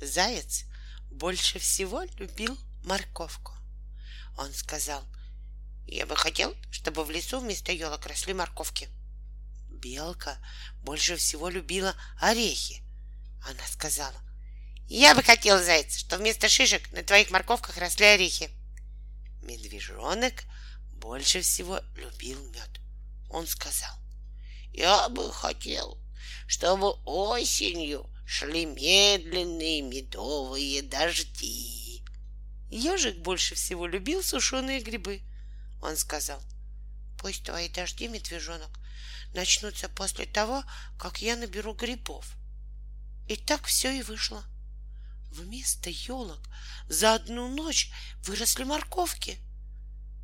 Заяц больше всего любил морковку. Он сказал, я бы хотел, чтобы в лесу вместо елок росли морковки. Белка больше всего любила орехи. Она сказала, я бы хотел, заяц, что вместо шишек на твоих морковках росли орехи. Медвежонок больше всего любил мед. Он сказал, я бы хотел, чтобы осенью шли медленные медовые дожди. Ежик больше всего любил сушеные грибы. Он сказал, пусть твои дожди, медвежонок, начнутся после того, как я наберу грибов. И так все и вышло. Вместо елок за одну ночь выросли морковки.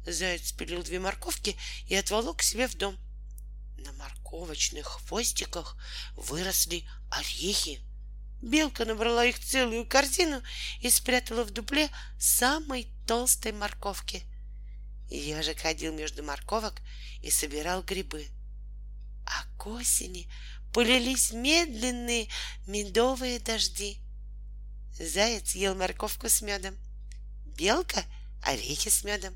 Заяц спилил две морковки и отволок к себе в дом. На морковочных хвостиках выросли орехи. Белка набрала их целую корзину и спрятала в дупле самой толстой морковки. Ежик ходил между морковок и собирал грибы. А к осени полились медленные медовые дожди. Заяц ел морковку с медом, белка — орехи с медом,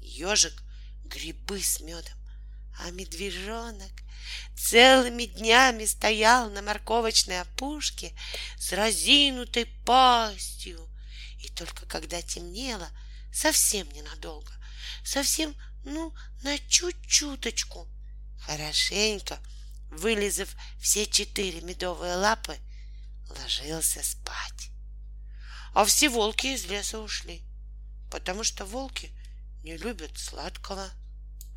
ежик — грибы с медом, а медвежонок целыми днями стоял на морковочной опушке с разинутой пастью. И только когда темнело, совсем ненадолго, совсем, ну, на чуть-чуточку, хорошенько, вылезав все четыре медовые лапы, ложился спать а все волки из леса ушли, потому что волки не любят сладкого.